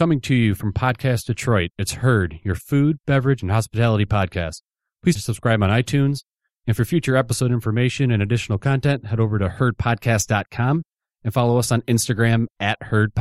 Coming to you from Podcast Detroit, it's Heard, your food, beverage, and hospitality podcast. Please subscribe on iTunes. And for future episode information and additional content, head over to herdpodcast.com and follow us on Instagram at Herd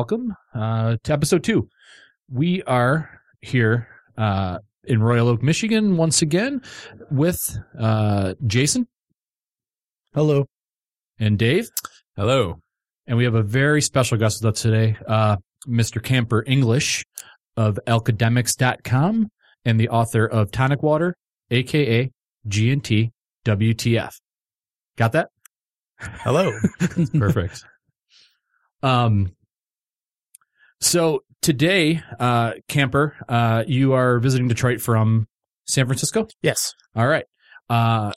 welcome uh, to episode two. We are here uh, in Royal Oak, Michigan, once again with uh, Jason Hello. and Dave. Hello. And we have a very special guest with us today, uh, Mr. Camper English of Alcademics.com and the author of Tonic Water, aka G&T WTF. Got that? Hello. Perfect. um, so today, uh, Camper, uh, you are visiting Detroit from San Francisco. Yes. All right. Uh,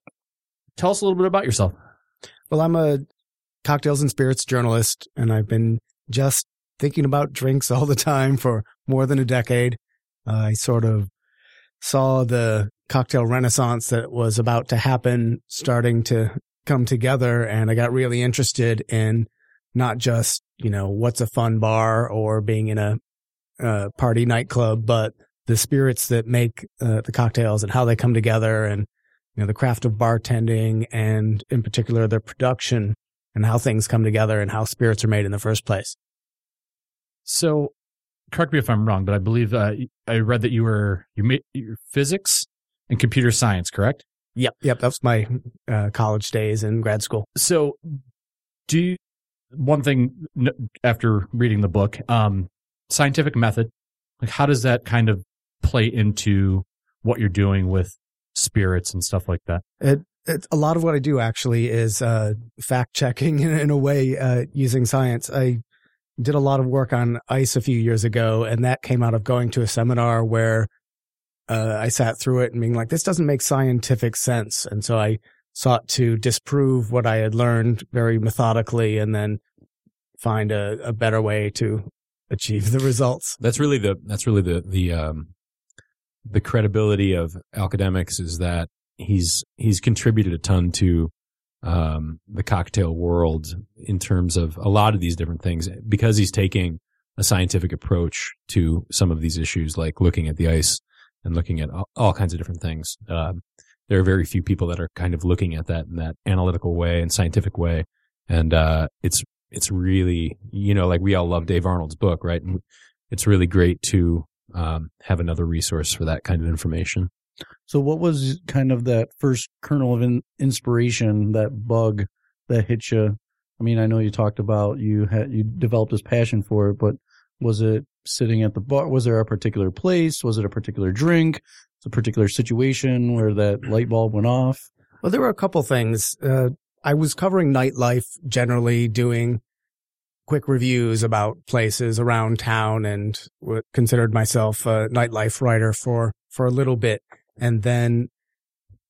tell us a little bit about yourself. Well, I'm a cocktails and spirits journalist, and I've been just thinking about drinks all the time for more than a decade. I sort of saw the cocktail renaissance that was about to happen starting to come together, and I got really interested in not just, you know, what's a fun bar or being in a, uh party nightclub, but the spirits that make uh, the cocktails and how they come together and you know, the craft of bartending and in particular their production and how things come together and how spirits are made in the first place. So, correct me if I'm wrong, but I believe uh, I read that you were you made your physics and computer science, correct? Yep. Yep. That was my uh, college days in grad school. So, do you, one thing after reading the book, um, scientific method, like how does that kind of play into what you're doing with spirits and stuff like that? It, it, a lot of what I do actually is uh, fact checking in, in a way uh, using science. I did a lot of work on ice a few years ago, and that came out of going to a seminar where uh, I sat through it and being like, this doesn't make scientific sense. And so I sought to disprove what I had learned very methodically and then find a, a better way to achieve the results. That's really the that's really the the um the credibility of Alcademics is that he's he's contributed a ton to um the cocktail world in terms of a lot of these different things because he's taking a scientific approach to some of these issues like looking at the ice and looking at all, all kinds of different things. Um there are very few people that are kind of looking at that in that analytical way and scientific way. And, uh, it's, it's really, you know, like we all love Dave Arnold's book, right? And it's really great to, um, have another resource for that kind of information. So, what was kind of that first kernel of in- inspiration, that bug that hit you? I mean, I know you talked about you had you developed this passion for it, but was it sitting at the bar? Was there a particular place? Was it a particular drink? A particular situation where that light bulb went off? Well, there were a couple things. Uh, I was covering nightlife generally, doing quick reviews about places around town and considered myself a nightlife writer for, for a little bit. And then,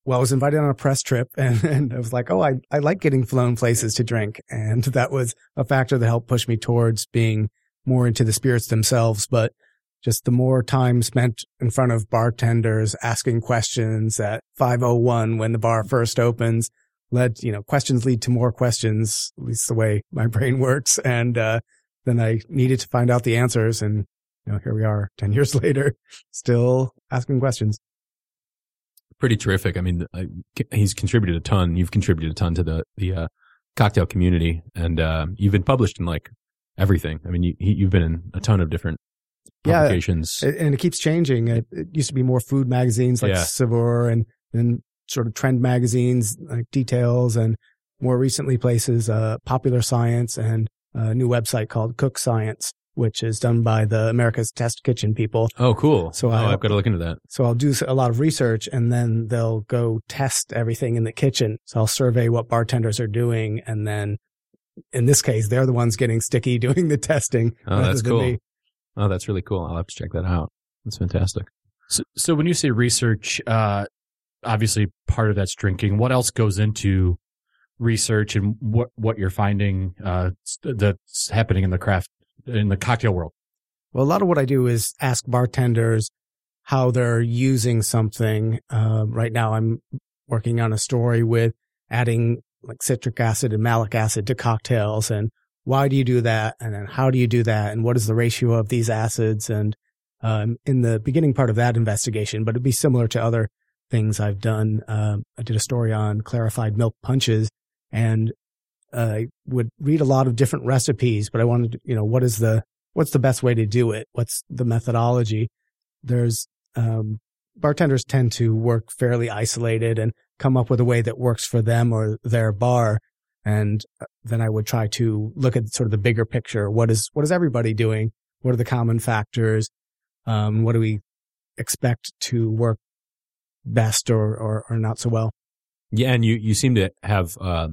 well, I was invited on a press trip and, and I was like, Oh, I, I like getting flown places to drink. And that was a factor that helped push me towards being more into the spirits themselves. But just the more time spent in front of bartenders asking questions at 501 when the bar first opens led, you know, questions lead to more questions, at least the way my brain works. And, uh, then I needed to find out the answers. And, you know, here we are 10 years later, still asking questions. Pretty terrific. I mean, I, he's contributed a ton. You've contributed a ton to the, the, uh, cocktail community and, uh, you've been published in like everything. I mean, you, you've been in a ton of different. Publications. It- and it keeps changing. It, it used to be more food magazines like Yeah. Saveur and then sort of trend magazines like Details and more recently places, uh, Popular Science and a new website called Cook Science, which is done by the America's Test Kitchen people. oh, cool. So oh, I've got to look into that. So I'll do a lot of research and then they'll go test everything in the kitchen. So I'll survey what bartenders are doing. And then in this case, they're the ones getting sticky doing the testing. Oh, that's cool. me. Oh, that's really cool. I'll have to check that out. That's fantastic. So, so when you say research, uh, obviously part of that's drinking. What else goes into research and what, what you're finding, uh, that's happening in the craft, in the cocktail world? Well, a lot of what I do is ask bartenders how they're using something. Uh, right now, I'm working on a story with adding like citric acid and malic acid to cocktails, and why do you do that, and then how do you do that, and what is the ratio of these acids, and um, in the beginning part of that investigation, but it'd be similar to other things I've done. Um, I did a story on clarified milk punches, and I would read a lot of different recipes, but I wanted to, you know, what is the what's the best way to do it? What's the methodology? There's, um, bartenders tend to work fairly isolated and come up with a way that works for them or their bar. And uh, then I would try to look at sort of the bigger picture. What is, what is everybody doing? What are the common factors? Um, what do we expect to work best or, or, or not so well? Yeah, and you you seem to have uh,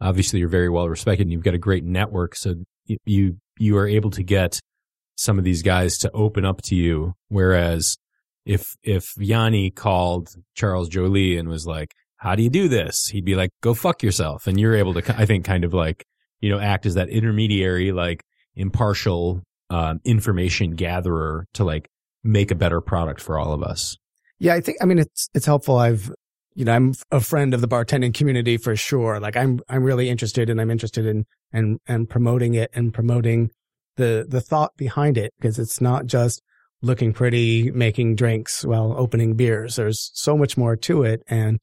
obviously you're very well respected, and you've got a great network. So you you are able to get some of these guys to open up to you, whereas if if Yanni called Charles Joly and was like, "How do you do this?" He'd be like, "Go fuck yourself," and you're able to, I think, kind of like you know act as that intermediary, like impartial um, information gatherer to like make a better product for all of us. Yeah, I think, I mean, it's, it's helpful. I've, you know, I'm a friend of the bartending community for sure. Like I'm, I'm really interested and I'm interested in, and, and promoting it and promoting the, the thought behind it because it's not just looking pretty, making drinks while opening beers. There's so much more to it. And,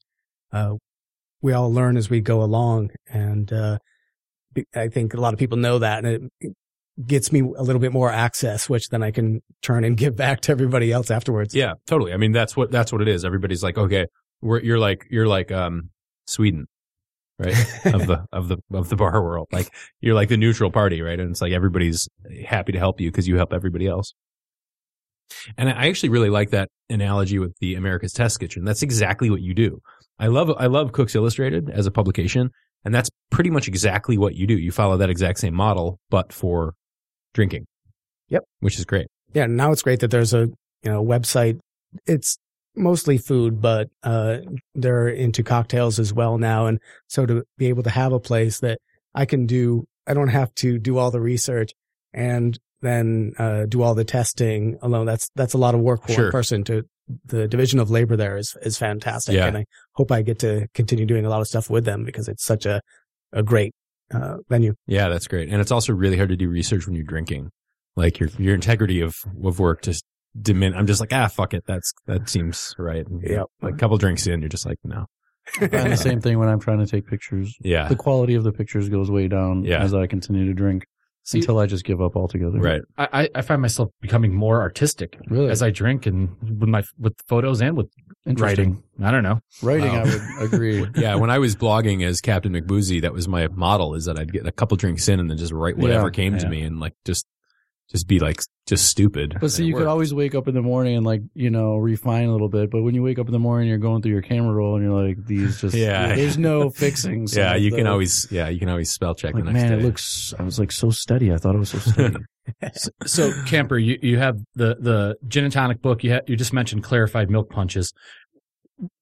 uh, we all learn as we go along. And, uh, I think a lot of people know that and it gets me a little bit more access, which then I can turn and give back to everybody else afterwards. Yeah, totally. I mean, that's what that's what it is. Everybody's like, okay, we're, you're like you're like um Sweden, right? of the of the of the bar world. Like you're like the neutral party, right? And it's like everybody's happy to help you because you help everybody else. And I actually really like that analogy with the America's Test Kitchen. That's exactly what you do. I love I love Cooks Illustrated as a publication, and that's pretty much exactly what you do. You follow that exact same model, but for drinking. Yep. Which is great. yeah, now it's great that there's a you know website. It's mostly food, but uh, they're into cocktails as well now, and so to be able to have a place that I can do, I don't have to do all the research and then uh, do all the testing alone. That's that's a lot of work for Sure. one person. To the division of labor there is is fantastic, Yeah. and I hope I get to continue doing a lot of stuff with them because it's such a a great uh, venue. Yeah, that's great. And it's also really hard to do research when you're drinking. Like your your integrity of of work just dimin. I'm just like ah fuck it. That's that seems right. And, Yep. Like a couple drinks in, you're just like no. I find the same thing when I'm trying to take pictures. Yeah. The quality of the pictures goes way down Yeah. as I continue to drink See- until I just give up altogether. Right. I, I- I find myself becoming more artistic Really? as I drink and with my with photos and with Interesting. writing. I don't know. Writing, Wow. I would agree. Yeah. When I was blogging as Captain McBoozy, that was my model is that I'd get a couple drinks in and then just write whatever Yeah. came to me and like just just be like just stupid. But see, And it you could always wake up in the morning and like you know refine a little bit. But when you wake up in the morning, you're going through your camera roll and you're like, these just Yeah. There's no fixing. some yeah, of you can always yeah, you can always spell check like the next man, day. it looks. I was like so steady. I thought it was so steady. So, Camper, you, you have the, the gin and tonic book. You ha- you just mentioned clarified milk punches.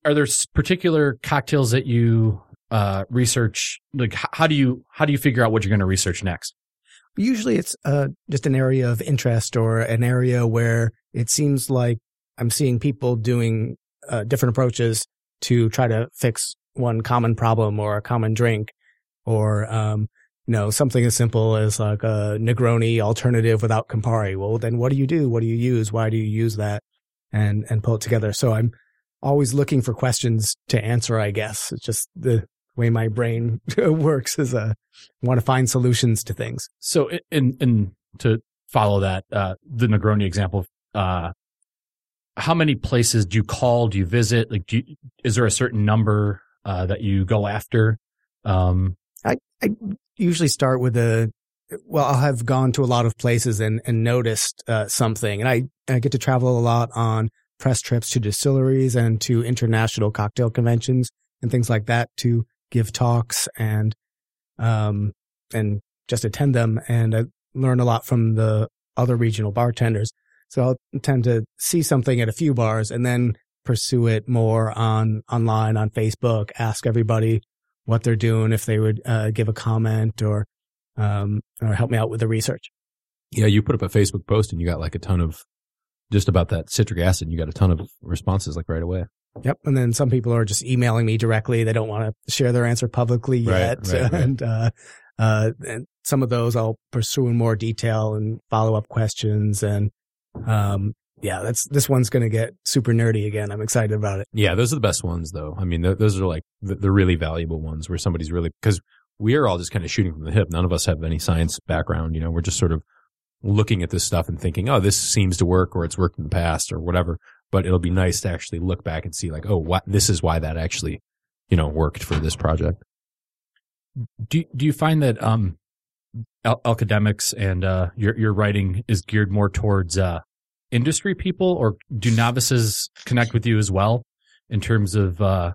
Are there particular cocktails that you uh, research? Like, how do you how do you figure out what you're going to research next? Usually it's uh, just an area of interest or an area where it seems like I'm seeing people doing uh, different approaches to try to fix one common problem or a common drink or, um, you know, something as simple as like a Negroni alternative without Campari. Well, then what do you do? What do you use? Why do you use that? And, and pull it together. So I'm always looking for questions to answer, I guess. It's just the way my brain works is, uh, want to find solutions to things. So, i- in in to follow that, uh, the Negroni example, uh, how many places do you call? Do you visit? Like, do you, is there a certain number, uh, that you go after? Um, I usually start with a, well, I'll have gone to a lot of places and, and noticed, uh, something. And I, I get to travel a lot on press trips to distilleries and to international cocktail conventions and things like that to give talks and, um, and just attend them. And I learn a lot from the other regional bartenders. So I'll tend to see something at a few bars and then pursue it more on online on Facebook, ask everybody what they're doing, if they would uh, give a comment or um, or help me out with the research. Yeah, you put up a Facebook post and you got like a ton of just about that citric acid. You got a ton of responses like right away. Yep. And then some people are just emailing me directly. They don't want to share their answer publicly yet. right, right. And, uh, uh, and some of those I'll pursue in more detail and follow up questions. And, um, yeah, that's, this one's going to get super nerdy again. I'm excited about it. Yeah, those are the best ones though. I mean, th- those are like the, the really valuable ones where somebody's really, cause we are all just kind of shooting from the hip. None of us have any science background. You know, we're just sort of looking at this stuff and thinking, oh, this seems to work or it's worked in the past or whatever. But it'll be nice to actually look back and see like, oh, what, this is why that actually, you know, worked for this project. do, do you find that, um, al- Alcademics and, uh, your, your writing is geared more towards, uh, industry people or do novices connect with you as well in terms of, uh,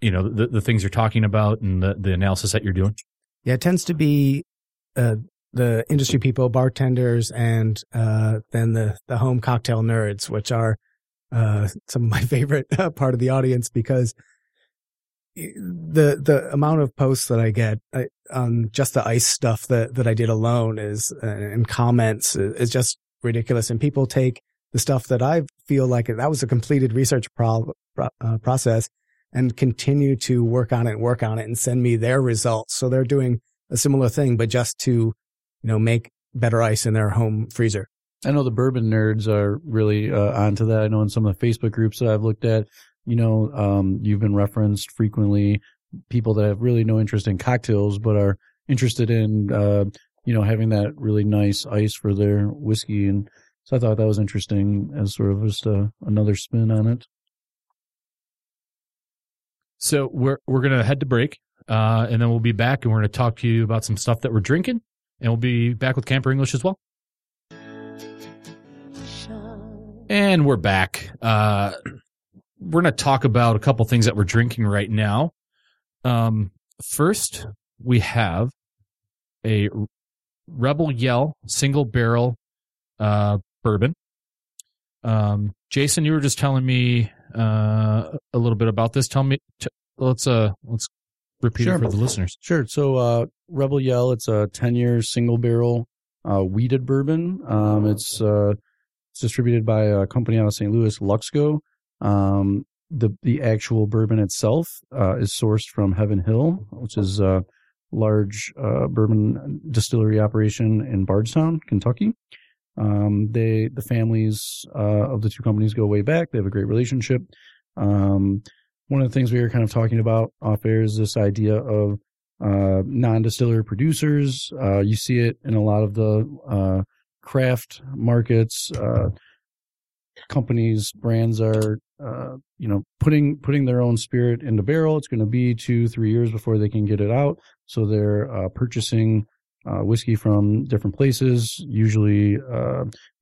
you know, the, the things you're talking about and the, the analysis that you're doing? Yeah, it tends to be uh, the industry people, bartenders, and uh, then the the home cocktail nerds, which are uh, some of my favorite uh, part of the audience because the the amount of posts that I get on just the ice stuff that that I did alone is uh, and comments is, just ridiculous, and people take the stuff that I feel like that was a completed research pro- uh, process and continue to work on it and work on it and send me their results. So they're doing a similar thing, but just to, you know, make better ice in their home freezer. I know the bourbon nerds are really uh, onto that. I know in some of the Facebook groups that I've looked at, you know, um, you've been referenced frequently. People that have really no interest in cocktails, but are interested in, uh, you know, having that really nice ice for their whiskey. And so I thought that was interesting as sort of just uh, another spin on it. So we're we're gonna head to break, uh, and then we'll be back, and we're gonna talk to you about some stuff that we're drinking, and we'll be back with Camper English as well. And we're back. Uh, we're gonna talk about a couple things that we're drinking right now. Um, first, we have a Rebel Yell single barrel uh, bourbon. Um, Jason, you were just telling me uh, a little bit about this. Tell me, t- let's uh, let's repeat Sure. it for the listeners. Sure. So, uh, Rebel Yell, it's a 10 year single barrel, uh, wheated bourbon. Um, it's, uh, it's distributed by a company out of St. Louis, Luxco. Um, the, the actual bourbon itself, uh, is sourced from Heaven Hill, which is a large, uh, bourbon distillery operation in Bardstown, Kentucky. Um, they, the families, uh, of the two companies go way back. They have a great relationship. Um, one of the things we were kind of talking about off air is this idea of uh, non-distiller producers. Uh, you see it in a lot of the uh, craft markets. Uh, companies, brands are, uh, you know, putting putting their own spirit in the barrel. It's going to be two, three years before they can get it out. So they're uh, purchasing whiskey from different places. Usually,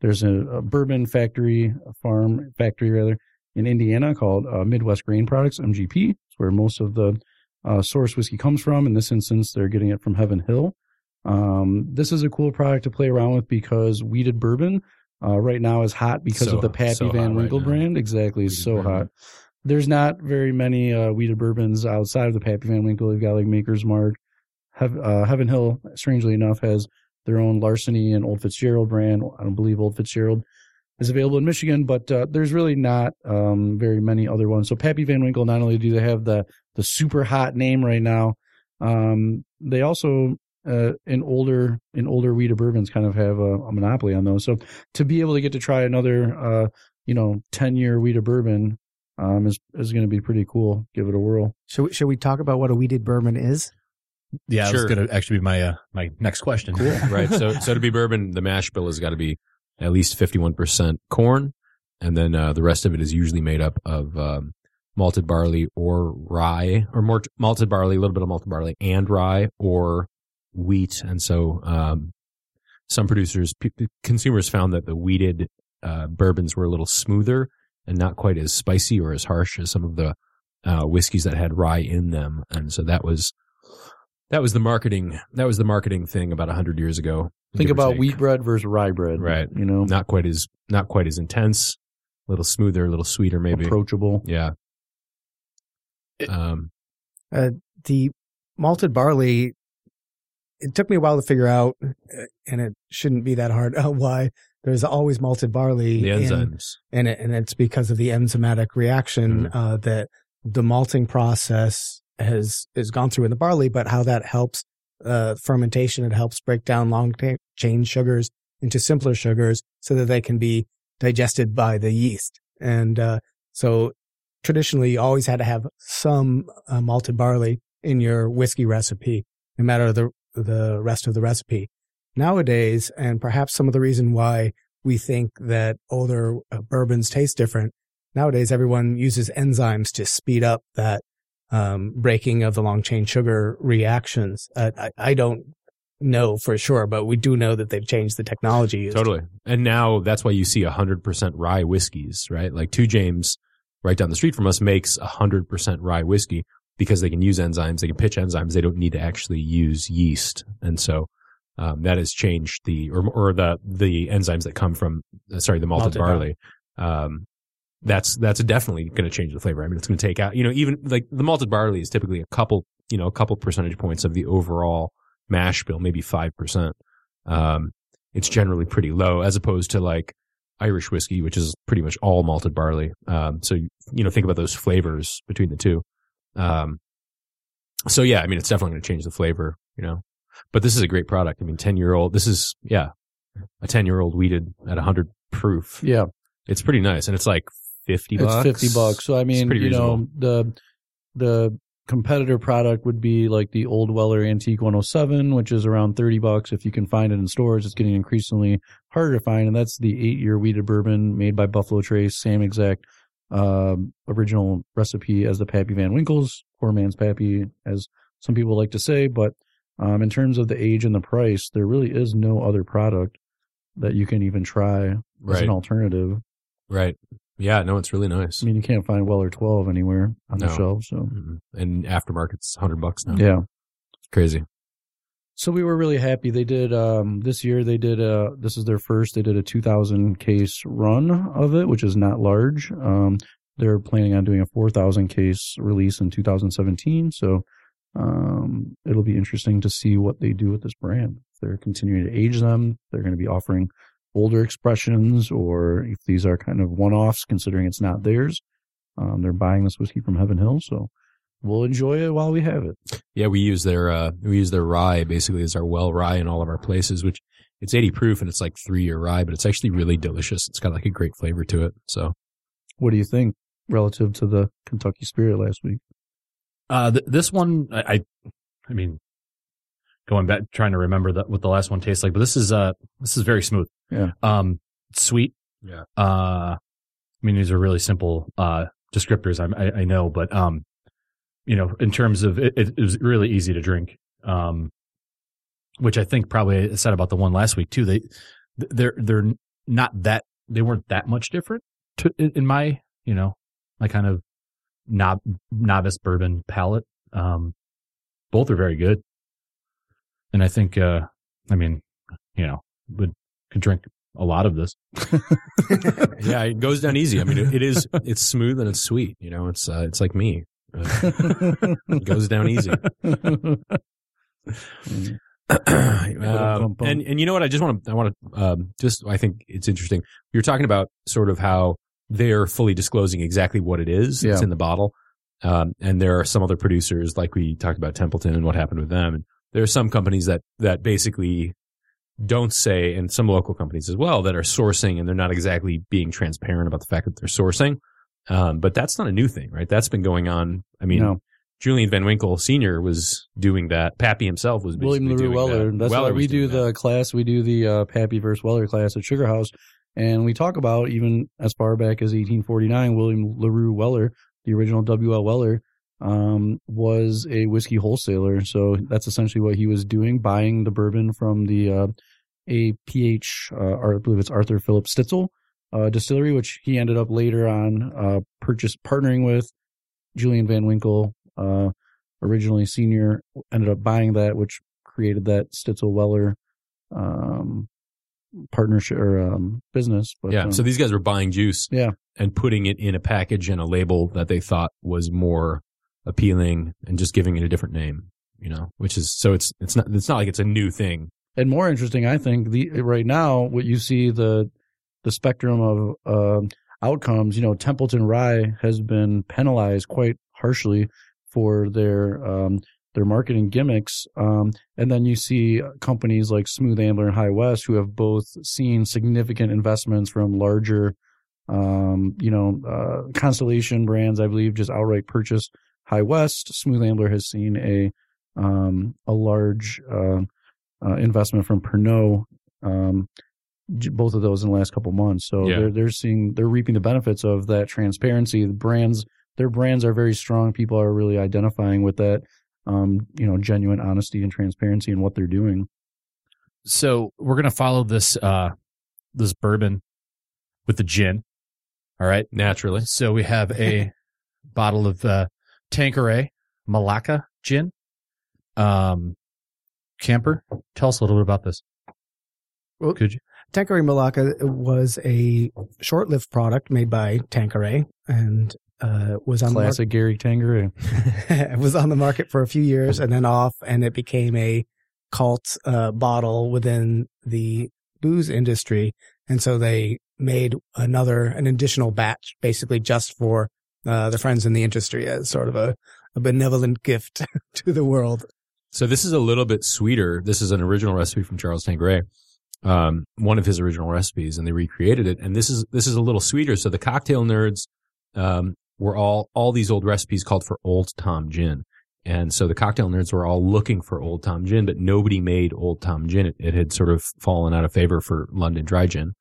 there's a, a bourbon factory, a farm factory rather, in Indiana called uh, Midwest Grain Products (MGP). It's where most of the uh, source whiskey comes from. In this instance, they're getting it from Heaven Hill. Um, this is a cool product to play around with because wheated bourbon uh, right now is hot because So- of the Pappy so Van Winkle now. brand. Exactly, it's Wheated so bourbon. hot. There's not very many uh, wheated bourbons outside of the Pappy Van Winkle. You've got like Maker's Mark. Hev- uh, Heaven Hill, strangely enough, has their own Larceny and Old Fitzgerald brand. I don't believe Old Fitzgerald is available in Michigan, but uh, there's really not um, very many other ones. So Pappy Van Winkle, not only do they have the the super hot name right now, um, they also uh, in older in older wheated bourbons kind of have a, a monopoly on those. So to be able to get to try another uh, you know ten year wheated bourbon um, is is going to be pretty cool. Give it a whirl. Should we, should we talk about what a wheated bourbon is? Yeah, that Sure. was going to actually be my uh, my next question. right. So, so to be bourbon, the mash bill has got to be at least 51% corn. And then, uh, the rest of it is usually made up of, um, malted barley or rye or more malted barley, a little bit of malted barley and rye or wheat. And so, um, some producers, p- consumers found that the wheated uh, bourbons were a little smoother and not quite as spicy or as harsh as some of the, uh, whiskeys that had rye in them. And so that was, that was the marketing. That was the marketing thing about a hundred years ago. Think about take. wheat bread versus rye bread. Right. You know, Not quite as not quite as intense. A little smoother, a little sweeter, maybe. approachable. yeah. It- Um. the malted barley it took me a while to figure out uh, and it shouldn't be that hard uh, why there's always malted barley The in, enzymes. in it and it's because of the enzymatic reaction Mm-hmm. uh, that the malting process has is gone through in the barley but how that helps uh, fermentation it helps break down long chain sugars into simpler sugars so that they can be digested by the yeast and uh, so traditionally you always had to have some uh, malted barley in your whiskey recipe, no matter the the rest of the recipe. Nowadays, and perhaps some of the reason why we think that older uh, bourbons taste different. Nowadays, everyone uses enzymes to speed up that um, breaking of the long chain sugar reactions. Uh, I, I don't know for sure, but we do know that they've changed the technology. used. Totally. And now that's why you see hundred percent rye whiskeys, right? Like Two James, right down the street from us, makes hundred percent rye whiskey because they can use enzymes, they can pitch enzymes, they don't need to actually use yeast, and so. Um, that has changed the, or, or the, the enzymes that come from, uh, sorry, the malted, Malted barley. Um, that's, that's definitely going to change the flavor. I mean, it's going to take out, you know, even like the malted barley is typically a couple, you know, a couple percentage points of the overall mash bill, maybe 5%. Um, it's generally pretty low as opposed to like Irish whiskey, which is pretty much all malted barley. Um, so, you know, think about those flavors between the two. Um, so yeah, I mean, it's definitely going to change the flavor, you know, but this is a great product. I mean, 10 year old, this is, yeah, a 10 year old wheated at 100 proof. Yeah. It's pretty nice. And it's like 50 bucks. It's 50 bucks. So I mean, you know, the the competitor product would be like the Old Weller Antique 107, which is around 30 bucks if you can find it in stores. It's getting increasingly harder to find and that's the 8-year wheated bourbon made by Buffalo Trace, same exact um, original recipe as the Pappy Van Winkle's, poor man's Pappy as some people like to say, but um, in terms of the age and the price, there really is no other product that you can even try as an alternative. Right. Yeah. No, it's really nice. I mean, you can't find Weller 12 anywhere on the No. shelf. So, Mhm. And aftermarket's 100 bucks now. yeah. It's crazy. So we were really happy. They did, um, this year they did, uh, this is their first, they did a 2000 case run of it, which is not large. Um, they're planning on doing a 4000 case release in 2017. So, um, it'll be interesting to see what they do with this brand. If they're continuing to age them, they're going to be offering older expressions, or if these are kind of one offs, considering it's not theirs. Um, they're buying this whiskey from Heaven Hill. So we'll enjoy it while we have it. Yeah, we use their uh we use their rye basically as our well rye in all of our places, which it's 80 proof and it's like three year rye, but it's actually really delicious. It's got like a great flavor to it. So What do you think relative to the Kentucky Spirit last week? Uh, th- this one, I, I, I mean, going back, trying to remember that what the last one tastes like, but this is, uh, this is very smooth. Yeah. Um, sweet. Yeah. Uh, I mean, these are really simple, uh, descriptors. I, I, I know, but, um, you know, in terms of it, it, was really easy to drink. Um, which I think probably I said about the one last week too. They, they're, they're not that, they weren't that much different to, in in my, you know, my kind of nob, novice bourbon palate. Um, both are very good. And I think, uh, I mean, you know, would, could drink a lot of this. yeah, it goes down easy. I mean, it, it is it's smooth and it's sweet. You know, it's uh, it's like me. Uh, it goes down easy. um, and and you know what? I just want to I want to um, just I think it's interesting. You're talking about sort of how they're fully disclosing exactly what it is that's Yeah. in the bottle, um, and there are some other producers like we talked about Templeton and what happened with them. And there are some companies that that basically don't say, and some local companies as well that are sourcing and they're not exactly being transparent about the fact that they're sourcing. Um, but that's not a new thing, right? That's been going on. I mean, No. Julian Van Winkle Senior was doing that. Pappy himself was William basically LaRue doing Weller. That. That's Weller why we do the that. class. We do the uh, Pappy versus Weller class at Sugar House, and we talk about even as far back as 1849, William LaRue Weller, the original W.L. Weller, um, was a whiskey wholesaler. So that's essentially what he was doing, buying the bourbon from the uh, APH, uh, or I believe it's Arthur Philip Stitzel uh, distillery, which he ended up later on uh, purchase partnering with Julian Van Winkle, uh, originally senior, ended up buying that, which created that Stitzel Weller um, partnership or um, business. But, yeah. um, So these guys were buying juice. Yeah. And putting it in a package and a label that they thought was more appealing and just giving it a different name, you know, which is, so it's, it's not, it's not like it's a new thing. and more interesting, I think, the right now what you see the the spectrum of um outcomes. You know, Templeton Rye has been penalized quite harshly for their um, their marketing gimmicks, um, and then you see companies like Smooth Ambler and High West who have both seen significant investments from larger, um, you know, uh, Constellation brands. I believe just outright purchase High West. Smooth Ambler has seen a um, a large uh, uh, investment from Pernod. Um, both of those in the last couple months. So Yeah. they're they're seeing they're reaping the benefits of that transparency. The brands their brands are very strong. People are really identifying with that. Um, you know, genuine honesty and transparency in what they're doing. So we're gonna follow this uh this bourbon with the gin. All right. Naturally. So we have a bottle of uh Tanqueray Malacca gin. Um Camper, tell us a little bit about this. Well, Could you? Tanqueray Malacca was a short-lived product made by Tanqueray and uh, was on the market. Classic Gary Tangeray. it was on the market for a few years and then off, and it became a cult uh, bottle within the booze industry. And so they made another, an additional batch, basically just for uh, the friends in the industry as sort of a, a benevolent gift to the world. So this is a little bit sweeter. This is an original recipe from Charles Tanqueray, um, one of his original recipes, and they recreated it. And this is this is a little sweeter. So the cocktail nerds um, were all all these old recipes called for Old Tom Gin, and so the cocktail nerds were all looking for Old Tom Gin, but nobody made Old Tom Gin. It, it had sort of fallen out of favor for London Dry Gin,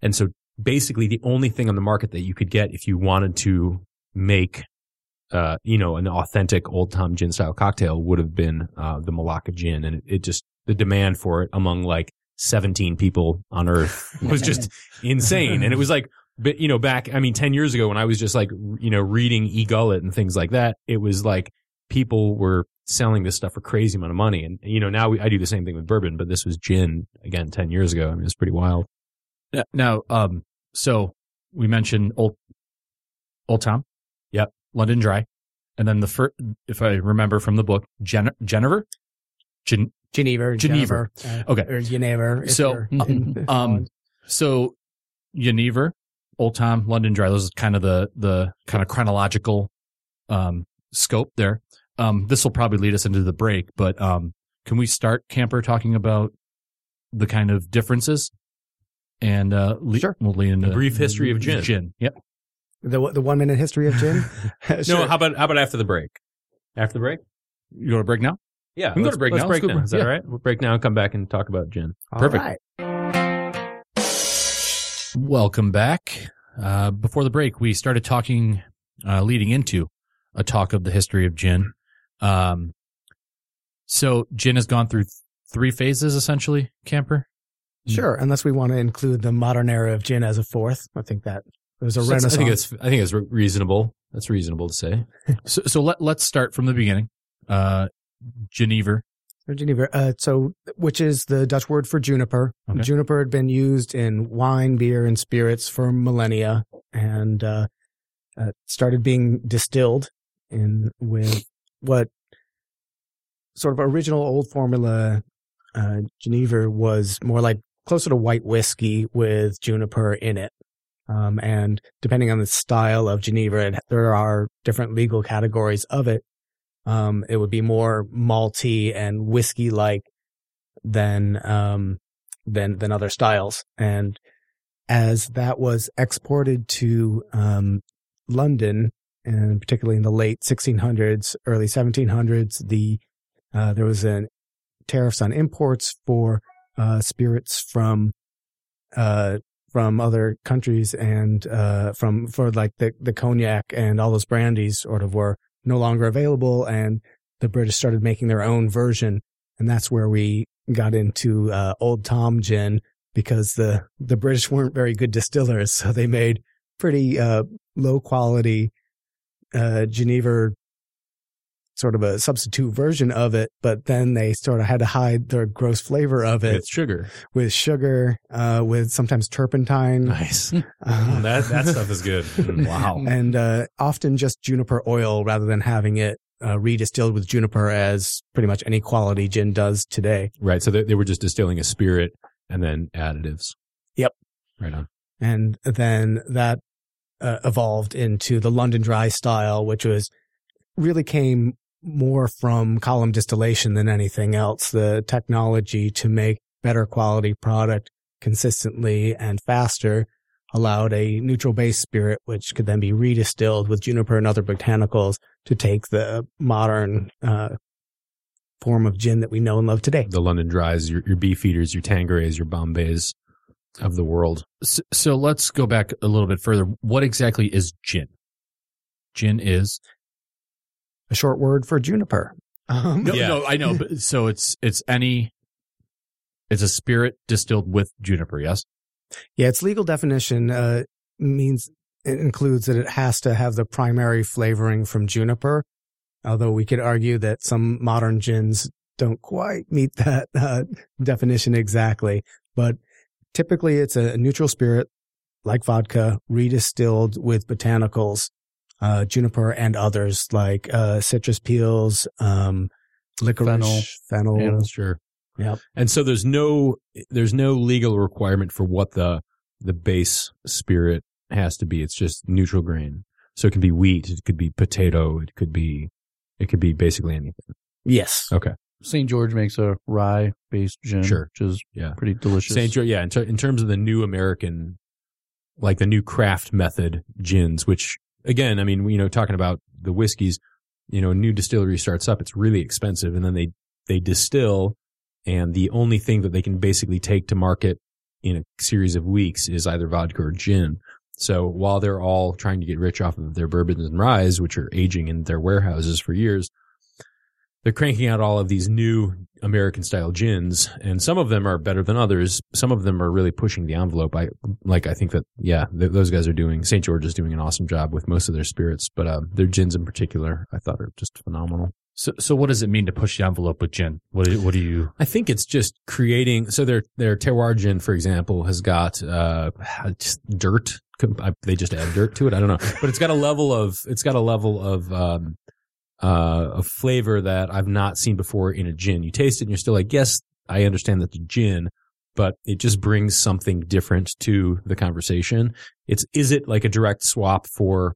and so basically the only thing on the market that you could get if you wanted to make uh, you know, an authentic old Tom gin style cocktail would have been uh, the Malacca gin, and it, it just the demand for it among like 17 people on Earth was just insane, and it was like, but you know, back I mean, 10 years ago when I was just like, you know, reading E Gullet and things like that, it was like people were selling this stuff for crazy amount of money, and you know, now we, I do the same thing with bourbon, but this was gin again 10 years ago. I mean, it's pretty wild. Now- Now, um, so we mentioned old, old Tom. Yep. London Dry, and then the first, if I remember from the book, Gen- Genever, Gen- Geneva. Geneva. Jennifer, uh, Okay. Or Geneva. So, you're um, so Genever, Old Tom, London Dry. Those is kind of the the kind of chronological um, scope there. Um, this will probably lead us into the break, but um, can we start Camper talking about the kind of differences? And uh, le- Sure. we'll lead into A brief history of gin. Gin, yep. the the one minute history of gin. No, how about how about after the break? After the break? You go to break now? Yeah, can go let's- to break let's now. break now. break. Is that Yeah. all right? We'll break now and come back and talk about gin. All Perfect. right. Welcome back. Uh, before the break, we started talking, uh, leading into a talk of the history of gin. Um, so gin has gone through th- three phases essentially, Camper. Sure, unless we want to include the modern era of gin as a fourth. I think that there's a That's- renaissance. I think it's I think it's re- reasonable. That's reasonable to say. So, so let, let's start from the beginning. Uh, Geneva. Geneva. Uh, so, which is the Dutch word for juniper. Okay. Juniper had been used in wine, beer, and spirits for millennia, and uh, uh, started being distilled in with what sort of original old formula. Uh, Geneva was more like closer to white whiskey with juniper in it. Um, and depending on the style of Geneva, it, there are different legal categories of it. Um, it would be more malty and whiskey like than, um, than, than other styles. And as that was exported to, um, London and particularly in the late 1600s, early 1700s, the uh, there was an tariffs on imports for uh, spirits from uh, from other countries and uh, from for like the the cognac and all those brandies sort of were no longer available, and the British started making their own version, and that's where we got into uh, Old Tom gin because the the British weren't very good distillers, so they made pretty uh, low quality uh, Geneva sort of a substitute version of it, but then they sort of had to hide their gross flavor of it With sugar. with sugar, uh, with sometimes turpentine, Nice. uh, that that stuff is good. Mm, wow. and uh, often just juniper oil rather than having it uh, redistilled with juniper as pretty much any quality gin does today. Right. So they, they were just distilling a spirit and then additives. Yep. Right on. And then that uh, evolved into the London dry style, which was really came more from column distillation than anything else. The technology to make better quality product consistently and faster allowed a neutral base spirit, which could then be redistilled with juniper and other botanicals to take the modern uh, form of gin that we know and love today. The London Dries, your, your Beefeaters, your Tanquerays, your Bombays of the world. So, so let's go back a little bit further. What exactly is gin? Gin is A short word for juniper. Um, no, Yeah. no, I know. But so it's it's any it's a spirit distilled with juniper. Yes. Yeah, its legal definition uh, means it includes that it has to have the primary flavoring from juniper. Although we could argue that some modern gins don't quite meet that uh, definition exactly, but typically it's a neutral spirit like vodka, redistilled with botanicals, uh, juniper and others like uh, citrus peels, um, licorice, fennel. Yeah. Sure. Yep. And so there's no there's no legal requirement for what the the base spirit has to be. It's just neutral grain. So it can be wheat, it could be potato, it could be it could be basically anything. Yes. Okay. St. George makes a rye based gin, Sure. which is Yeah. pretty delicious. St. George, yeah, in, ter- in terms of the new American, like the new craft method gins, which again, I mean, you know, talking about the whiskeys, you know, a new distillery starts up, it's really expensive, and then they they distill, and the only thing that they can basically take to market in a series of weeks is either vodka or gin. So while they're all trying to get rich off of their bourbons and ryes, which are aging in their warehouses for years, they're cranking out all of these new American style gins, and some of them are better than others. Some of them are really pushing the envelope. I like. I think that yeah, th- those guys are doing. St. George is doing an awesome job with most of their spirits, but uh, their gins in particular, I thought are just phenomenal. So so what does it mean to push the envelope with gin? What do, what do you? I think it's just creating. So their their terroir gin, for example, has got uh dirt. I- They just add dirt to it. I don't know, but it's got a level of it's got a level of um uh of flavor that I've not seen before in a gin. You taste it and you're still like, yes, I understand that the gin, but it just brings something different to the conversation. It's is it like a direct swap for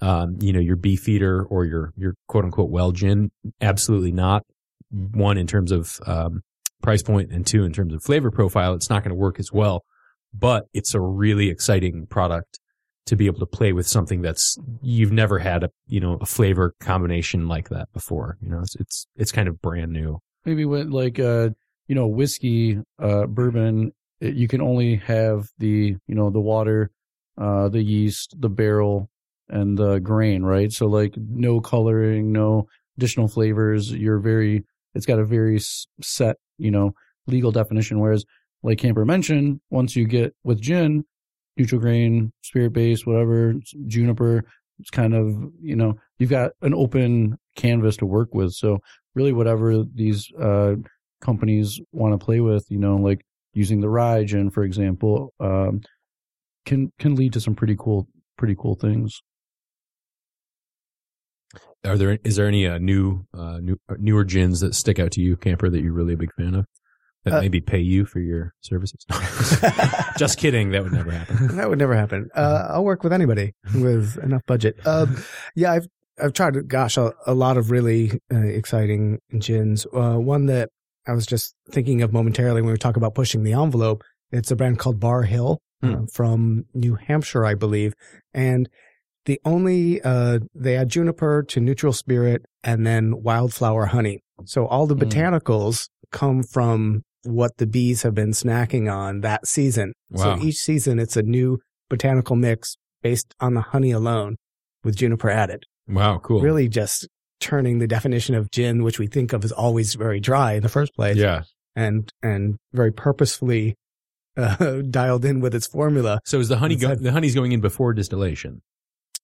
um, you know, your beefeater or your your quote unquote well gin? Absolutely not. One in terms of um, price point, and two in terms of flavor profile, it's not going to work as well. But it's a really exciting product to be able to play with something that's you've never had a you know a flavor combination like that before. You know, it's it's, it's kind of brand new. maybe with like uh you know whiskey uh bourbon it, you can only have the you know the water uh the yeast the barrel and the grain right so like no coloring no additional flavors you're very it's got a very set you know legal definition whereas like camper mentioned once you get with gin neutral grain spirit base whatever juniper it's kind of you know you've got an open canvas to work with so really whatever these uh, companies want to play with, you know, like using the rye gin, for example, um, can can lead to some pretty cool pretty cool things. Are there is there any uh, new uh, new newer gins that stick out to you, camper, that you're really a big fan of? That Uh, maybe pay you for your services? Just kidding. That would never happen. that would never happen. Uh, I'll work with anybody with enough budget. Um, yeah, I've I've tried, gosh, a, a lot of really uh, exciting gins. Uh, one that I was just thinking of momentarily when we talk about pushing the envelope. It's a brand called Barr Hill Hmm. from New Hampshire, I believe, and the only uh, they add juniper to neutral spirit and then wildflower honey. So all the Mm. botanicals come from what the bees have been snacking on that season. Wow. So each season it's a new botanical mix based on the honey alone with juniper added. Wow, cool. Really just turning the definition of gin, which we think of as always very dry in the first place, Yeah. and and very purposefully uh, dialed in with its formula. So is the honey go- the honey's going in before distillation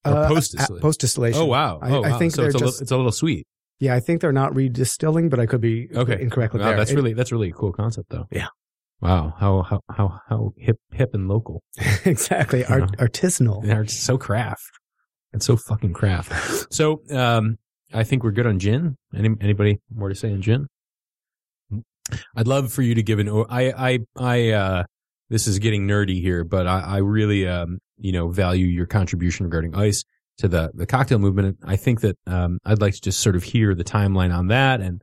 or Uh, post distillation? Post distillation. Oh wow! I- Oh, I think so it's a, just- little, it's a little sweet. Yeah, I think they're not redistilling, but I could be Okay, incorrect with Wow, there. that's It- really that's really a cool concept, though. Yeah. Wow. How how how how hip hip and local. exactly Art, artisanal. They're so craft. It's so fucking craft. So um, I think we're good on gin. Any anybody more to say on gin? I'd love for you to give an. I I I. Uh, this is getting nerdy here, but I, I really um you know value your contribution regarding ice to the the cocktail movement. I think that um I'd like to just sort of hear the timeline on that and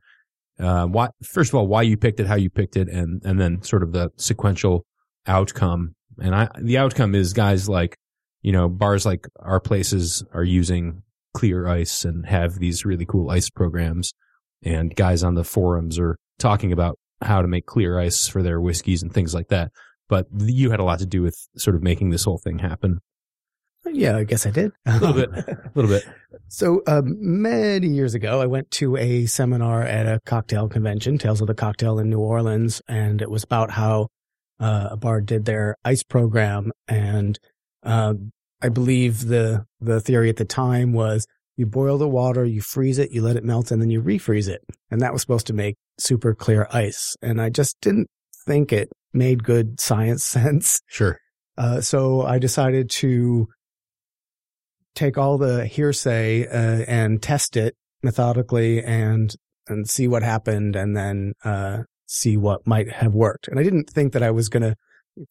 uh, why first of all why you picked it, how you picked it, and and then sort of the sequential outcome. And I the outcome is guys like you know bars like our places are using clear ice and have these really cool ice programs, and guys on the forums are talking about how to make clear ice for their whiskeys and things like that. But you had a lot to do with sort of making this whole thing happen. Yeah, I guess I did. A little bit, a little bit. So um, many years ago, I went to a seminar at a cocktail convention, Tales of the Cocktail in New Orleans, and it was about how uh, a bar did their ice program. And um, I believe the the theory at the time was you boil the water, you freeze it, you let it melt, and then you refreeze it, and that was supposed to make super clear ice. And I just didn't think it made good science sense. Sure. Uh, so I decided to take all the hearsay uh, and test it methodically and and see what happened, and then uh, see what might have worked. And I didn't think that I was going to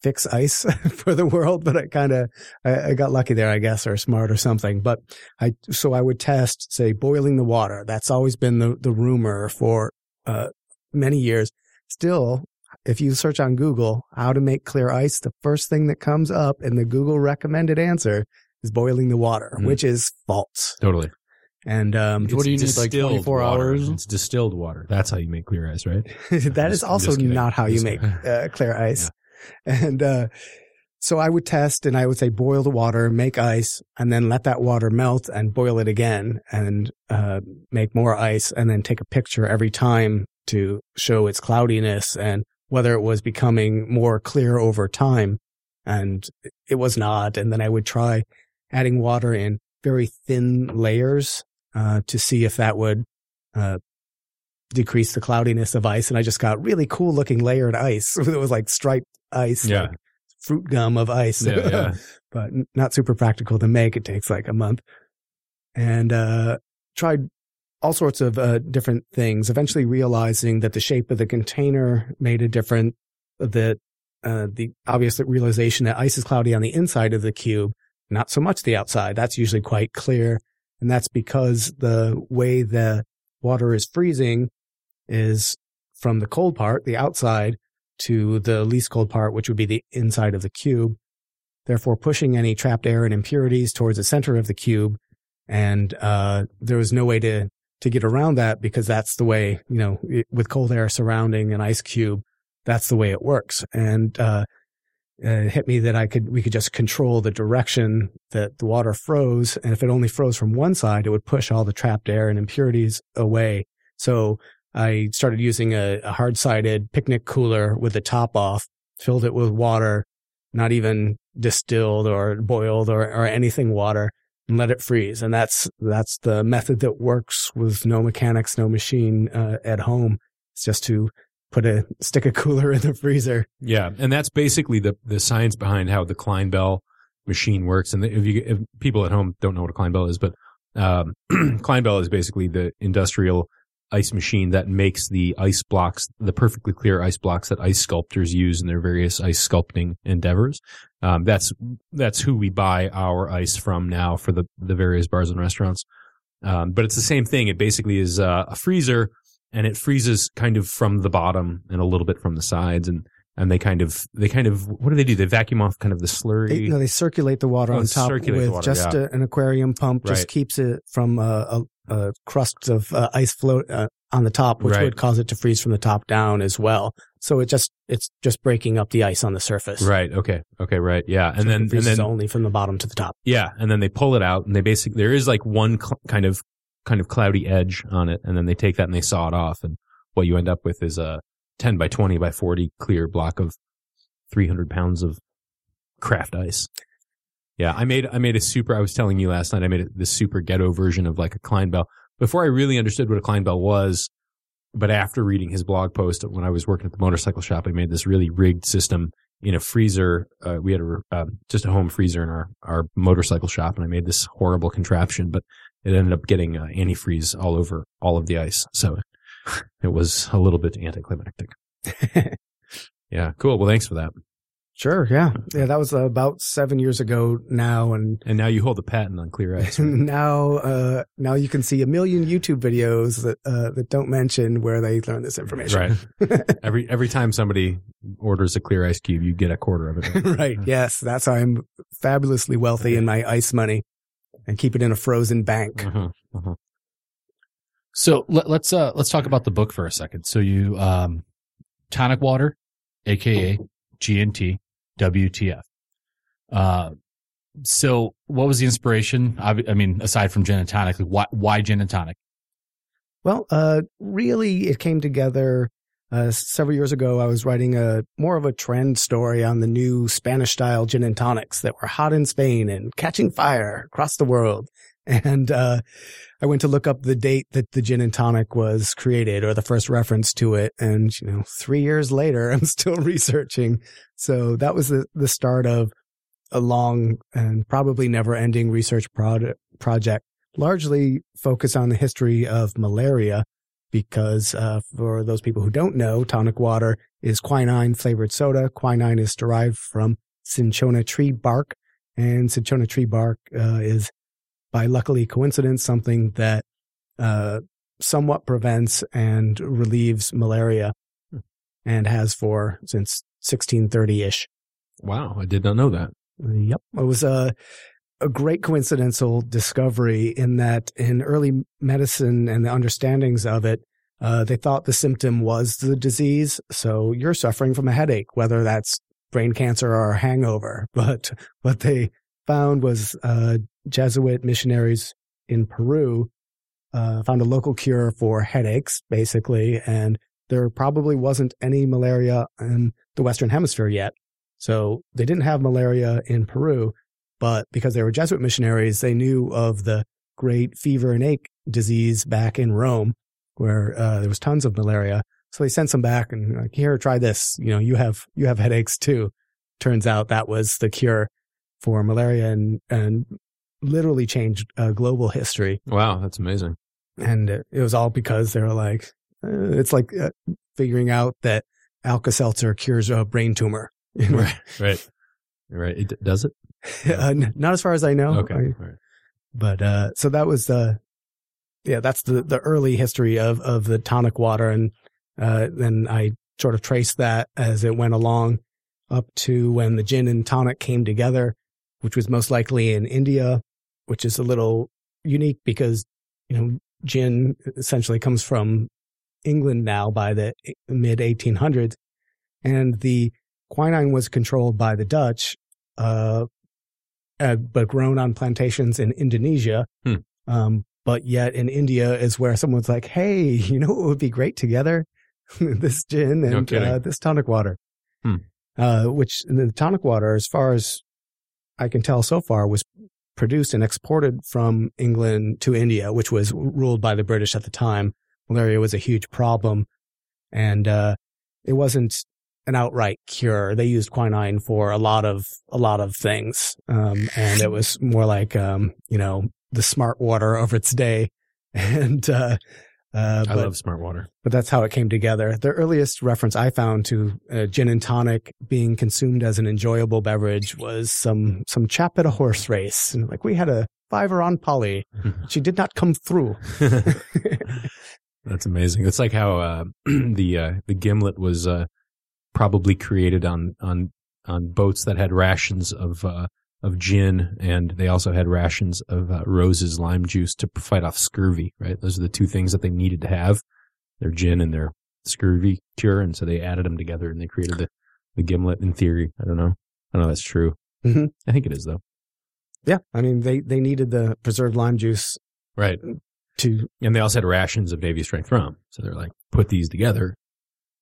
fix ice for the world, but I kind of I, I got lucky there, I guess, or smart or something. But I so I would test, say, boiling the water. That's always been the the rumor for uh, many years. Still, if you search on Google how to make clear ice, the first thing that comes up in the Google recommended answer is boiling the water, Mm. which is false. Totally. And um, What do you need, like, distilled 24 water. hours? It's distilled water. That's how you make clear ice, right? that is just- I'm also just kidding. not how you make uh, clear ice. And uh, so I would test and I would say boil the water, make ice, and then let that water melt and boil it again and uh, make more ice and then take a picture every time to show its cloudiness and whether it was becoming more clear over time. And it was not. And then I would try adding water in very thin layers uh, to see if that would uh, decrease the cloudiness of ice. And I just got really cool looking layered ice. it was like striped ice, Yeah. like fruit gum of ice, Yeah, yeah. but not super practical to make. It takes like a month. And uh, tried all sorts of uh, different things, eventually realizing that the shape of the container made a difference. That uh, the obvious realization that ice is cloudy on the inside of the cube, not so much the outside. That's usually quite clear. And that's because the way the water is freezing is from the cold part, the outside, to the least cold part, which would be the inside of the cube, therefore pushing any trapped air and impurities towards the center of the cube. And uh, there was no way to to get around that because that's the way you know it, with cold air surrounding an ice cube, that's the way it works. And uh, it hit me that I could we could just control the direction that the water froze, and if it only froze from one side, it would push all the trapped air and impurities away. So I started using a, a hard sided picnic cooler with the top off, filled it with water, not even distilled or boiled or, or anything water, and let it freeze. And that's that's the method that works with no mechanics, no machine uh, at home. It's just to put a stick a cooler in the freezer. Yeah, and that's basically the the science behind how the Clinebell machine works. And if you if people at home don't know what a Clinebell is, but um, Clinebell is basically the industrial ice machine that makes the ice blocks, the perfectly clear ice blocks that ice sculptors use in their various ice sculpting endeavors. Um, that's that's who we buy our ice from now for the the various bars and restaurants. Um, but it's the same thing. It basically is uh, a freezer and it freezes kind of from the bottom and a little bit from the sides. And and they kind of they kind of what do they do? They vacuum off kind of the slurry. They, no, they circulate the water Oh, on top with water, just yeah. a, an aquarium pump. Just Right. keeps it from a, a, a crust of uh, ice float uh, on the top, which Right. would cause it to freeze from the top down as well. So it just it's just breaking up the ice on the surface. Right. Okay. Okay. Right. Yeah. So And then it and then only from the bottom to the top. yeah, and then they pull it out, and they basically there is like one cl- kind of kind of cloudy edge on it, and then they take that and they saw it off, and what you end up with is a ten by twenty by forty clear block of three hundred pounds of craft ice. Yeah, I made I made a super. I was telling you last night. I made this super ghetto version of like a Clinebell before I really understood what a Clinebell was. But after reading his blog post when I was working at the motorcycle shop, I made this really rigged system in a freezer. Uh, we had a um, just a home freezer in our our motorcycle shop, and I made this horrible contraption. But it ended up getting uh, antifreeze all over all of the ice, so it was a little bit anticlimactic. Yeah, cool. Well, thanks for that. Sure. Yeah. Yeah. That was uh, about seven years ago now. And And now you hold the patent on clear ice. right? now, uh, now you can see a million YouTube videos that, uh, that don't mention where they learn this information. Right. every every time somebody orders a clear ice cube, you get a quarter of it. right. Yes. That's how I'm fabulously wealthy in my ice money and keep it in a frozen bank. Uh-huh. Uh-huh. So let, let's uh let's talk about the book for a second. So you um tonic water, aka GNT, WTF. Uh, so what was the inspiration? I, I mean, aside from gin and tonic, why why gin and tonic? Well, uh, really, it came together uh, several years ago. I was writing a more of a trend story on the new Spanish style gin and tonics that were hot in Spain and catching fire across the world. And uh, I went to look up the date that the gin and tonic was created or the first reference to it. And, you know, three years later, I'm still researching. So that was the, the start of a long and probably never ending research prod- project largely focused on the history of malaria because uh, for those people who don't know, tonic water is quinine flavored soda. Quinine is derived from cinchona tree bark, and cinchona tree bark uh, is, by luckily coincidence, something that uh, somewhat prevents and relieves malaria, and has for since 1630 ish. Wow, I did not know that. Yep. It was a, a great coincidental discovery in that in early medicine and the understandings of it, uh, they thought the symptom was the disease. So you're suffering from a headache, whether that's brain cancer or a hangover. But what they found was, uh, Jesuit missionaries in Peru, uh, found a local cure for headaches, basically. And there probably wasn't any malaria in the Western hemisphere yet. So they didn't have malaria in Peru, but because they were Jesuit missionaries, they knew of the great fever and ache disease back in Rome, where uh, there was tons of malaria. So they sent some back and like, here, try this. You know, you have you have headaches too. Turns out that was the cure for malaria and and literally changed uh, global history. Wow, that's amazing. And it it was all because they were like, uh, it's like uh, figuring out that Alka Seltzer cures a brain tumor. Right, right, right. It d- does it? uh, n- not as far as I know. Okay, I- right. but uh, so that was the, yeah, that's the the early history of of the tonic water, and uh, then I sort of traced that as it went along up to when the gin and tonic came together, which was most likely in India, which is a little unique because you know gin essentially comes from England now by the mid 1800s, and the quinine was controlled by the Dutch. Uh, uh, but grown on plantations in Indonesia. Hmm. Um, but yet in India is where someone's like, Hey, you know what would be great together? this gin and kidding. uh, this tonic water. Hmm. Uh, which the tonic water, as far as I can tell so far, was produced and exported from England to India, which was ruled by the British at the time. Malaria was a huge problem. And, uh, it wasn't an outright cure. They used quinine for a lot of, a lot of things. Um, and it was more like, um, you know, the smart water of its day. And, uh, uh, I but, love smart water. but that's how it came together. The earliest reference I found to uh, gin and tonic being consumed as an enjoyable beverage was some some chap at a horse race. And like we had a fiver on Polly, she did not come through. That's amazing. It's like how uh, the uh, the gimlet was uh, probably created on on on boats that had rations of uh, of gin, and they also had rations of uh, Rose's lime juice to fight off scurvy. Right, those are the two things that they needed to have: their gin and their scurvy cure. And so they added them together, and they created the the gimlet. In theory, I don't know. I don't know. That's true. Mhm. I think it is though. Yeah, I mean they they needed the preserved lime juice Right. to. And they also had rations of Navy strength rum. So they're like, put these together.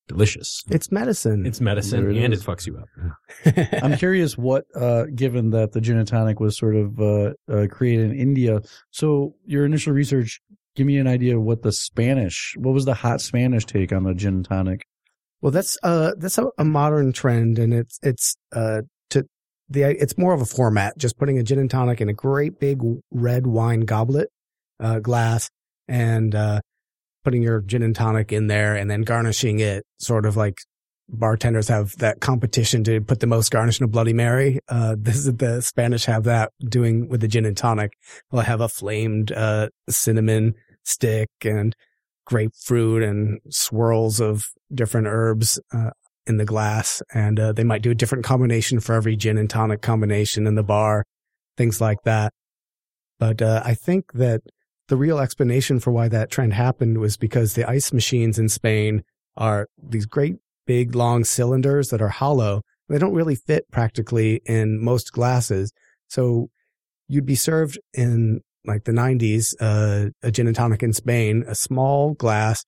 Delicious. It's medicine. It's medicine it and is. it fucks you up. I'm curious what, uh, given that the gin and tonic was sort of uh, uh, created in India. So your initial research, give me an idea of what the Spanish, what was the hot Spanish take on the gin and tonic? Well, that's uh that's a, a modern trend, and it's it's uh to the it's more of a format, just putting a gin and tonic in a great big red wine goblet, uh, glass, and uh, putting your gin and tonic in there, and then garnishing it, sort of like bartenders have that competition to put the most garnish in a Bloody Mary. Uh, this is the Spanish have that doing with the gin and tonic. They'll have a flamed uh cinnamon stick and grapefruit and swirls of different herbs uh, in the glass. And uh, they might do a different combination for every gin and tonic combination in the bar, things like that. But uh, I think that the real explanation for why that trend happened was because the ice machines in Spain are these great big long cylinders that are hollow. They don't really fit practically in most glasses. So you'd be served in like the 90s, uh, a gin and tonic in Spain, a small glass,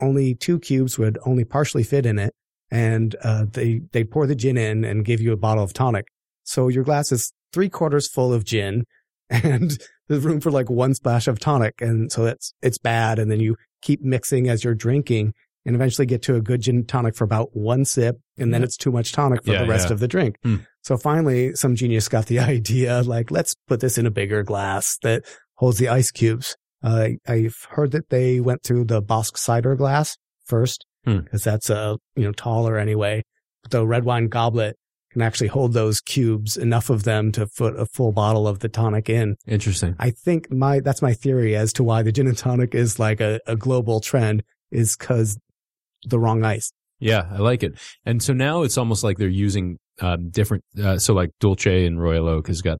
only two cubes would only partially fit in it. And, uh, they, they pour the gin in and give you a bottle of tonic. So your glass is three quarters full of gin and there's room for like one splash of tonic. And so it's, it's bad. And then you keep mixing as you're drinking and eventually get to a good gin tonic for about one sip. And then it's too much tonic for Yeah, the rest yeah. of the drink. Hmm. So finally, some genius got the idea, like, let's put this in a bigger glass that holds the ice cubes. Uh, I've heard that they went through the Basque cider glass first, Hmm. because that's, a, you know, taller anyway. The red wine goblet can actually hold those cubes, enough of them to put a full bottle of the tonic in. Interesting. I think my, that's my theory as to why the gin and tonic is like a, a global trend is because the wrong ice. Yeah, I like it. And so now it's almost like they're using um, different. Uh, so like Dulce and Royal Oak has got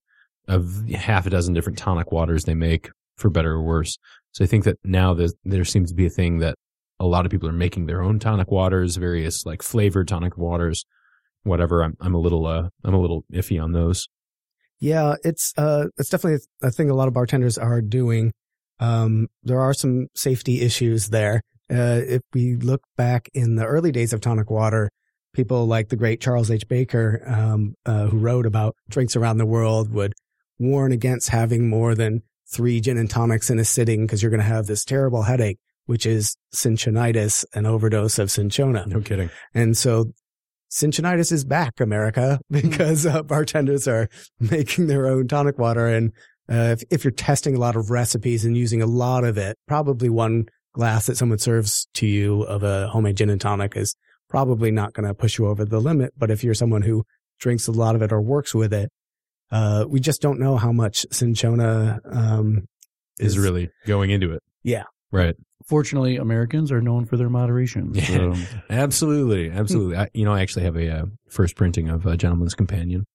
a half a dozen different tonic waters they make for better or worse. So I think that now there seems to be a thing that a lot of people are making their own tonic waters, various like flavored tonic waters, whatever. I'm I'm a little uh I'm a little iffy on those. Yeah, it's uh it's definitely a thing a lot of bartenders are doing. Um there are some safety issues there. Uh if we look back in the early days of tonic water, people like the great Charles H. Baker, um, uh, who wrote about drinks around the world would warn against having more than three gin and tonics in a sitting because you're going to have this terrible headache, which is cinchonitis, an overdose of cinchona. No kidding. And so Cinchonitis is back, America, because uh, bartenders are making their own tonic water. And uh, if, if you're testing a lot of recipes and using a lot of it, probably one glass that someone serves to you of a homemade gin and tonic is probably not going to push you over the limit. But if you're someone who drinks a lot of it or works with it, uh, we just don't know how much cinchona um, Is really going into it. Yeah. Right. Fortunately, Americans are known for their moderation. Yeah. Absolutely. Absolutely. I, you know, I actually have a uh, first printing of a Gentleman's Companion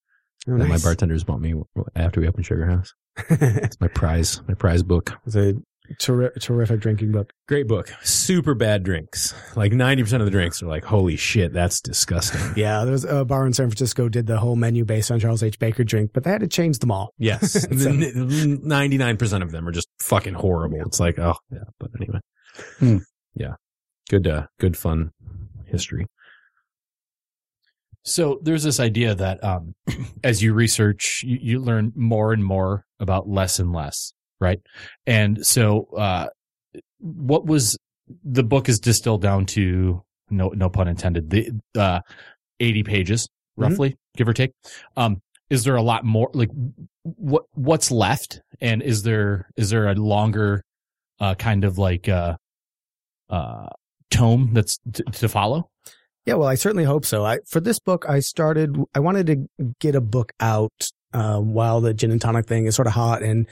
oh, that my bartenders bought me after we opened Sugar House. It's my prize, my prize book. it's a terri terrific drinking book. Great book. Super bad drinks. Like 90% of the drinks are like, holy shit, that's disgusting. Yeah, there's a bar in San Francisco did the whole menu based on Charles H. Baker drink, but they had to change them all. Yes. So- 99% of them are just fucking horrible. It's like, oh, yeah. But anyway. Hmm. Yeah. Good, uh, good fun history. So there's this idea that um, as you research, you, you learn more and more about less and less, right? And so, uh, what was the book is distilled down to no no pun intended the uh, 80 pages roughly, give or take. Um, is there a lot more like what what's left, and is there is there a longer uh, kind of like uh, uh, tome that's t- to follow? Yeah, well, I certainly hope so. I, for this book, I started, I wanted to get a book out, um, while the gin and tonic thing is sort of hot. And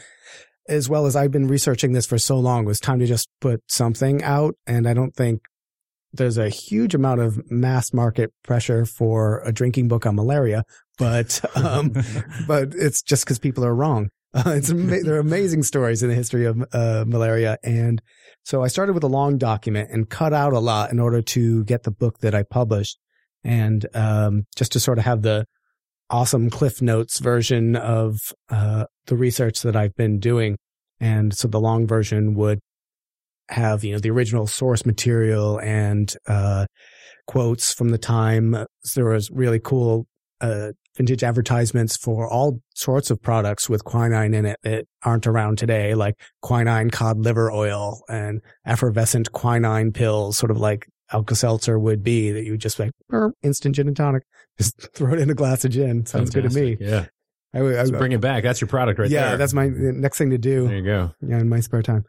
as well as I've been researching this for so long, it was time to just put something out. And I don't think there's a huge amount of mass market pressure for a drinking book on malaria, but um, but it's just because people are wrong. Uh, it's ama- there are amazing stories in the history of uh, malaria, and so I started with a long document and cut out a lot in order to get the book that I published, and um, just to sort of have the awesome Cliff Notes version of uh, the research that I've been doing, and so the long version would have you know the original source material and uh, quotes from the time. So there was really cool uh, vintage advertisements for all sorts of products with quinine in it that aren't around today, like quinine cod liver oil and effervescent quinine pills, sort of like Alka-Seltzer would be that you would just like "Burp, instant gin and tonic, just throw it in a glass of gin. Sounds good to me. Yeah. I, would- I, So bring it back. That's your product right yeah, there. that's my the next thing to do there you go. yeah, in my spare time.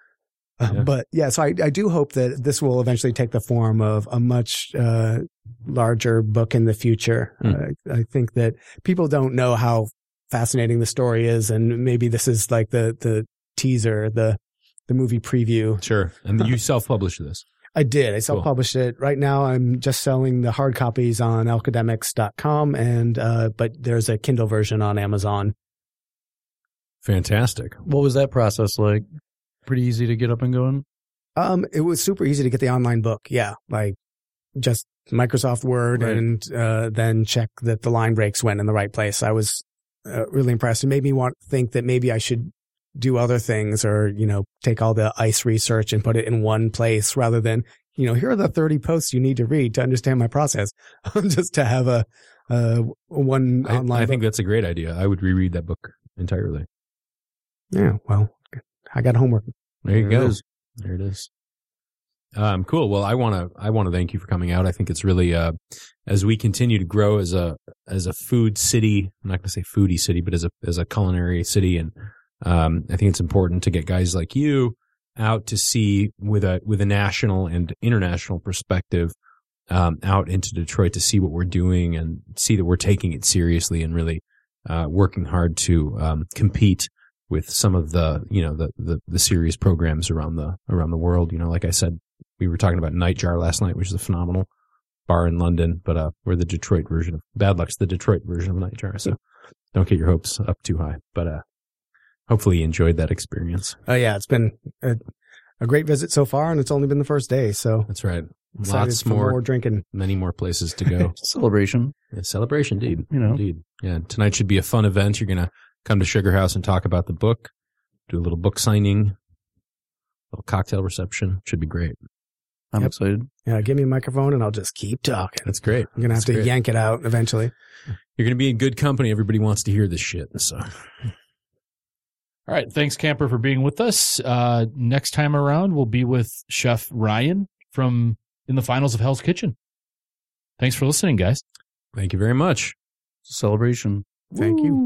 Uh, Yeah. But yeah, so I, I do hope that this will eventually take the form of a much uh, larger book in the future. Hmm. Uh, I think that people don't know how fascinating the story is, and maybe this is like the the teaser, the the movie preview. Sure. And you self-publish this. I did. I self published it. Right now, I'm just selling the hard copies on alcademics.com, and uh, but there's a Kindle version on Amazon. Fantastic. What was that process like? Pretty easy to get up and going. Um, it was super easy to get the online book. Yeah. Like just Microsoft Word Right. and, uh, then check that the line breaks went in the right place. I was uh, really impressed. It made me want think that maybe I should do other things or, you know, take all the ICE research and put it in one place rather than, you know, here are the 30 posts you need to read to understand my process. just to have a, uh, one I, online. I think book. that's a great idea. I would reread that book entirely. yeah. Well, I got homework. There you it go. There it is. Um, cool. Well, I want to, I want to thank you for coming out. I think it's really, uh, as we continue to grow as a, as a food city, I'm not going to say foodie city, but as a, as a culinary city. And, um, I think it's important to get guys like you out to see with a, with a national and international perspective, um, out into Detroit to see what we're doing and see that we're taking it seriously and really, uh, working hard to, um, compete with some of the you know the, the the serious programs around the around the world. You know, like I said, we were talking about Nightjar last night, which is a phenomenal bar in London, but uh, we're the Detroit version of Bad Luck's the Detroit version of Nightjar. So don't get your hopes up too high. But uh, hopefully you enjoyed that experience. Oh yeah. It's been a, a great visit so far and it's only been the first day. So That's right. Lots for more, more drinking. many more places to go. Celebration. Yeah, celebration, indeed. You know. Indeed. Yeah. Tonight should be a fun event. You're gonna come to Sugar House and talk about the book, do a little book signing, little cocktail reception. Should be great. I'm Yep. excited. Yeah, give me a microphone and I'll just keep talking. That's great. I'm gonna have That's to great. yank it out eventually. You're going to be in good company. Everybody wants to hear this shit. So All right. Thanks, Camper, for being with us. Uh, next time around, we'll be with Chef Ryan from in the finals of Hell's Kitchen. Thanks for listening, guys. thank you very much. Celebration. Thank you.